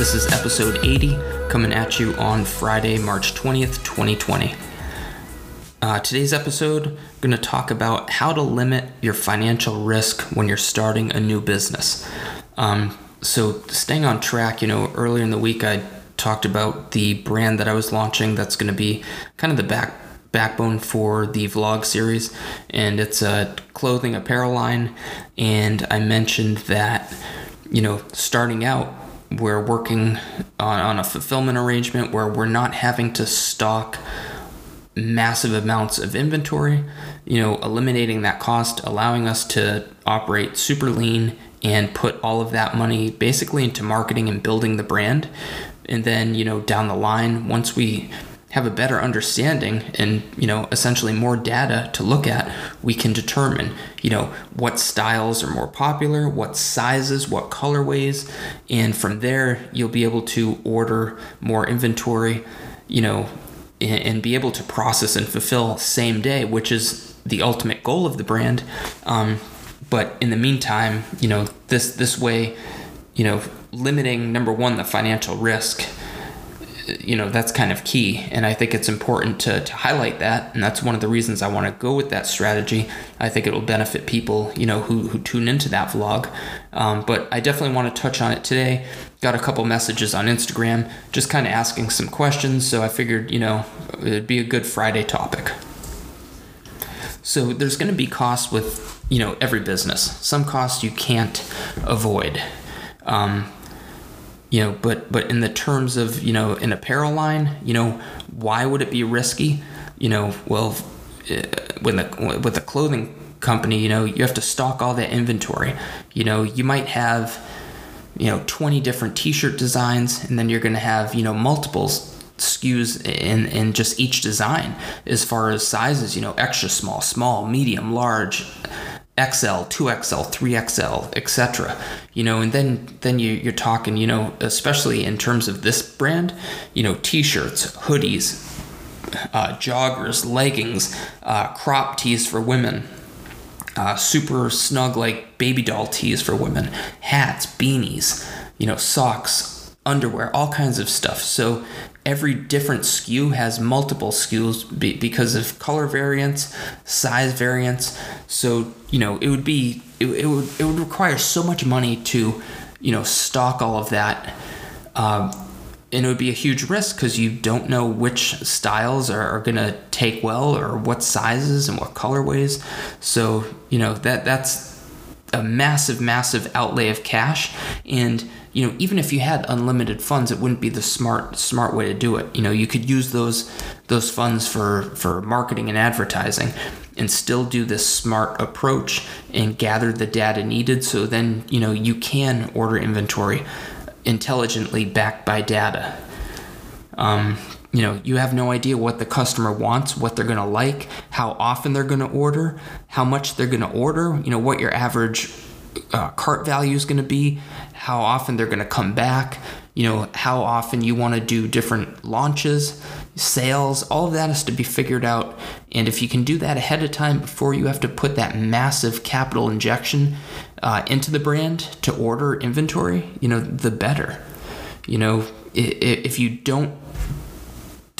This is episode 80, coming at you on Friday, March 20th, 2020. Uh, today's episode, I'm going to talk about how to limit your financial risk when you're starting a new business. Um, so, staying on track, you know, earlier in the week I talked about the brand that I was launching that's going to be kind of the back backbone for the vlog series, and it's a clothing apparel line. And I mentioned that, you know, starting out, we're working on, on a fulfillment arrangement where we're not having to stock massive amounts of inventory, you know, eliminating that cost, allowing us to operate super lean and put all of that money basically into marketing and building the brand. And then, you know, down the line, once we have a better understanding and you know essentially more data to look at we can determine you know what styles are more popular what sizes what colorways and from there you'll be able to order more inventory you know and, and be able to process and fulfill same day which is the ultimate goal of the brand. Um, but in the meantime you know this this way you know limiting number one the financial risk you know that's kind of key. And i think it's important to, to highlight that. And that's one of the reasons i want to go with that strategy. I think it will benefit people you know who, who tune into that vlog. Um, but i definitely want to touch on it today. Got a couple messages on instagram just kind of asking some questions. So i figured you know it'd be a good friday topic. So there's going to be costs with you know every business. Some costs you can't avoid. Um, you know but but in the terms of you know an apparel line you know why would it be risky? You know well uh, with a with a clothing company you know you have to stock all that inventory. You know you might have you know 20 different t-shirt designs and then you're going to have you know multiples SKUs in in just each design as far as sizes you know extra small small medium large XL, 2XL, 3XL, etc. You know, and then then you you're talking, you know, especially in terms of this brand, you know, t-shirts, hoodies, uh, joggers, leggings, uh, crop tees for women, uh, super snug like baby doll tees for women, hats, beanies, you know, socks, underwear, all kinds of stuff. So every different SKU has multiple SKUs because of color variants, size variants. So you know it would be it, it would it would require so much money to you know stock all of that. Um, and it would be a huge risk because you don't know which styles are, are going to take well or what sizes and what colorways. So, you know, that that's a massive, massive outlay of cash. And you know, even if you had unlimited funds, it wouldn't be the smart smart way to do it. You know, you could use those those funds for for marketing and advertising and still do this smart approach and gather the data needed so then, you know, you can order inventory intelligently backed by data. Um, you know, you have no idea what the customer wants, what they're going to like, how often they're going to order, how much they're going to order, you know, what your average uh, cart value is going to be, how often they're going to come back, you know, how often you want to do different launches, sales, all of that has to be figured out. And if you can do that ahead of time before you have to put that massive capital injection uh, into the brand to order inventory, you know, the better. You know, if you don't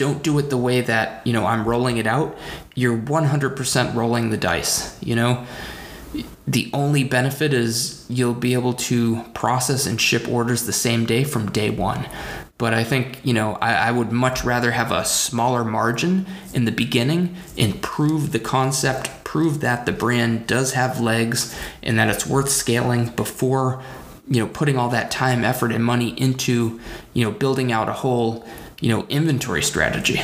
don't do it the way that you know I'm rolling it out, you're 100% rolling the dice. You know, the only benefit is you'll be able to process and ship orders the same day from day one. But I think, you know, I, I, would much rather have a smaller margin in the beginning and prove the concept, prove that the brand does have legs and that it's worth scaling before, you know, putting all that time, effort, and money into, you know, building out a whole, you know, inventory strategy.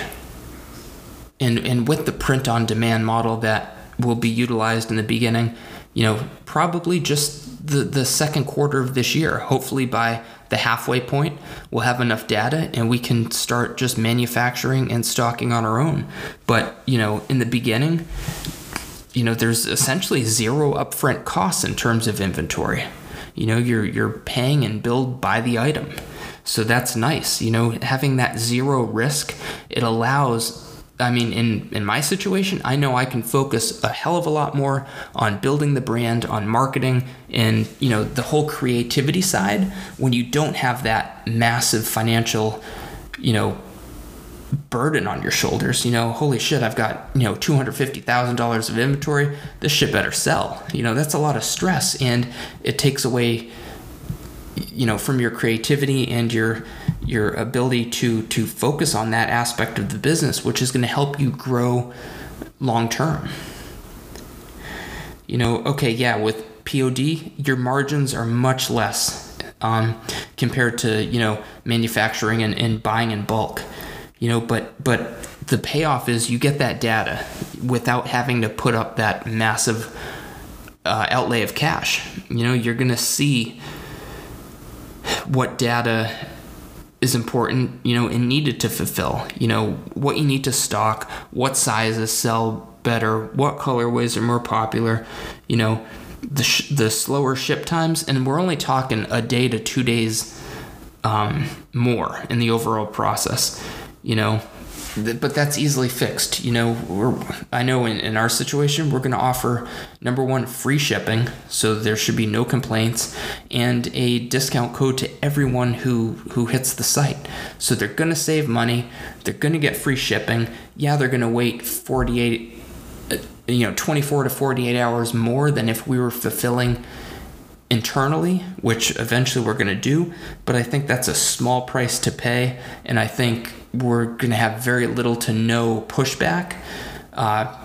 And, and with the print on demand model that will be utilized in the beginning, you know, probably just the, the second quarter of this year. Hopefully, by the halfway point, we'll have enough data and we can start just manufacturing and stocking on our own. But, you know, in the beginning, you know, there's essentially zero upfront costs in terms of inventory. You know, you're you're paying and billed by the item. So that's nice. You know, having that zero risk, it allows I mean, in, in my situation, I know I can focus a hell of a lot more on building the brand, on marketing, and you know the whole creativity side when you don't have that massive financial, you know, burden on your shoulders. You know, holy shit, I've got you know two hundred fifty thousand dollars of inventory. This shit better sell. You know, that's a lot of stress, and it takes away, you know, from your creativity and your your ability to to focus on that aspect of the business, which is going to help you grow long term. You know, okay, yeah, with POD, your margins are much less um, compared to you know manufacturing and, and buying in bulk. You know, but but the payoff is you get that data without having to put up that massive uh, outlay of cash. You know, you're gonna see what data is important, you know, and needed to fulfill. You know, what you need to stock, what sizes sell better, what colorways are more popular, you know, the, sh- the slower ship times. And we're only talking a day to two days um, more in the overall process, you know but that's easily fixed. You know, I know in, in our situation, we're going to offer number one, free shipping, so there should be no complaints, and a discount code to everyone who, who hits the site. So they're going to save money, they're going to get free shipping. Yeah, they're going to wait 48, uh, you know, 24 to 48 hours more than if we were fulfilling internally, which eventually we're going to do, but I think that's a small price to pay, and I think we're going to have very little to no pushback uh,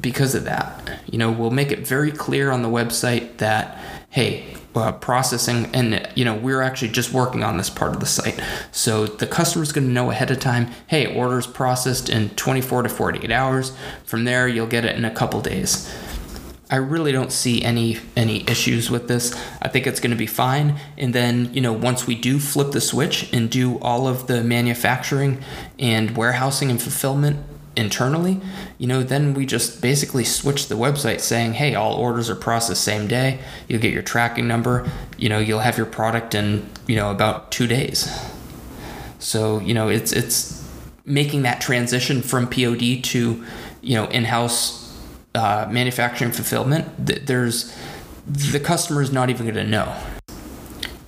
because of that. You know, we'll make it very clear on the website that, hey, uh, processing, and you know, we're actually just working on this part of the site. So the customer's going to know ahead of time, hey, orders processed in 24 to 48 hours. From there, you'll get it in a couple days. I really don't see any any issues with this. I think it's going to be fine. And then you know once we do flip the switch and do all of the manufacturing and warehousing and fulfillment internally, you know then we just basically switch the website saying, hey, all orders are processed same day. You'll get your tracking number. You know you'll have your product in you know about two days. So you know it's it's making that transition from POD to you know in-house uh, manufacturing fulfillment, th- there's the customer is not even going to know.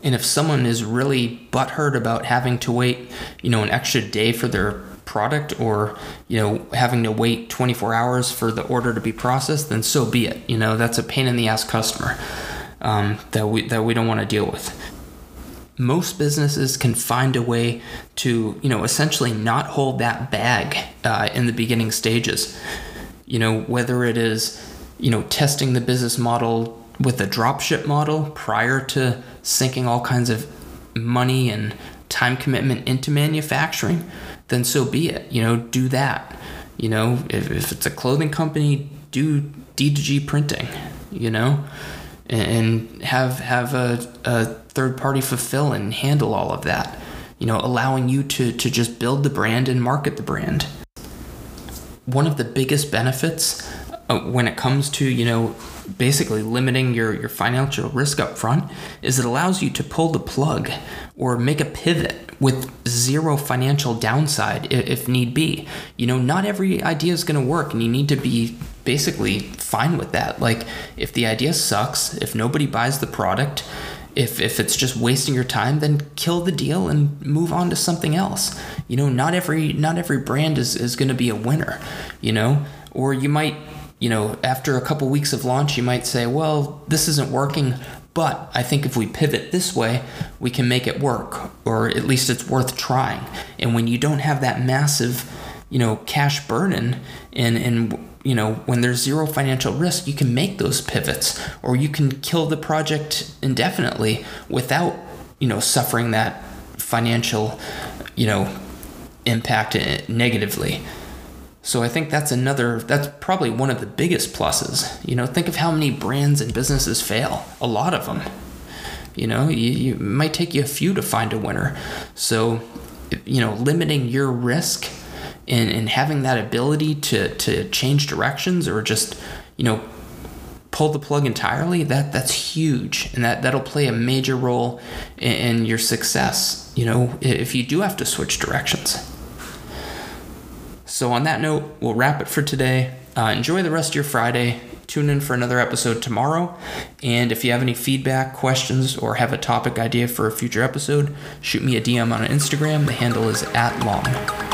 And if someone is really butthurt about having to wait, you know, an extra day for their product or, you know, having to wait 24 hours for the order to be processed, then so be it. You know, that's a pain in the ass customer um, that we that we don't want to deal with. Most businesses can find a way to, you know, essentially not hold that bag uh, in the beginning stages you know, whether it is, you know, testing the business model with a dropship model prior to sinking all kinds of money and time commitment into manufacturing, then so be it. You know, do that. You know, if, if it's a clothing company, do DTG printing, you know, and have have a, a third party fulfill and handle all of that. You know, allowing you to to just build the brand and market the brand one of the biggest benefits uh, when it comes to you know basically limiting your, your financial risk up front is it allows you to pull the plug or make a pivot with zero financial downside if need be. You know not every idea is going to work and you need to be basically fine with that. Like if the idea sucks if nobody buys the product if if it's just wasting your time then kill the deal and move on to something else you know not every not every brand is is going to be a winner you know or you might you know after a couple weeks of launch you might say well this isn't working but I think if we pivot this way, we can make it work, or at least it's worth trying. And when you don't have that massive, you know, cash burden and, and you know, when there's zero financial risk, you can make those pivots or you can kill the project indefinitely without, you know, suffering that financial, you know, impact negatively. So I think that's another that's probably one of the biggest pluses. You know, think of how many brands and businesses fail. A lot of them. You know, you, you might take you a few to find a winner. So, you know, limiting your risk and, and having that ability to, to change directions or just, you know, pull the plug entirely, that that's huge. And that, that'll play a major role in, in your success, you know, if you do have to switch directions. So, on that note, we'll wrap it for today. Uh, enjoy the rest of your Friday. Tune in for another episode tomorrow. And if you have any feedback, questions, or have a topic idea for a future episode, shoot me a DM on Instagram. The handle is at long.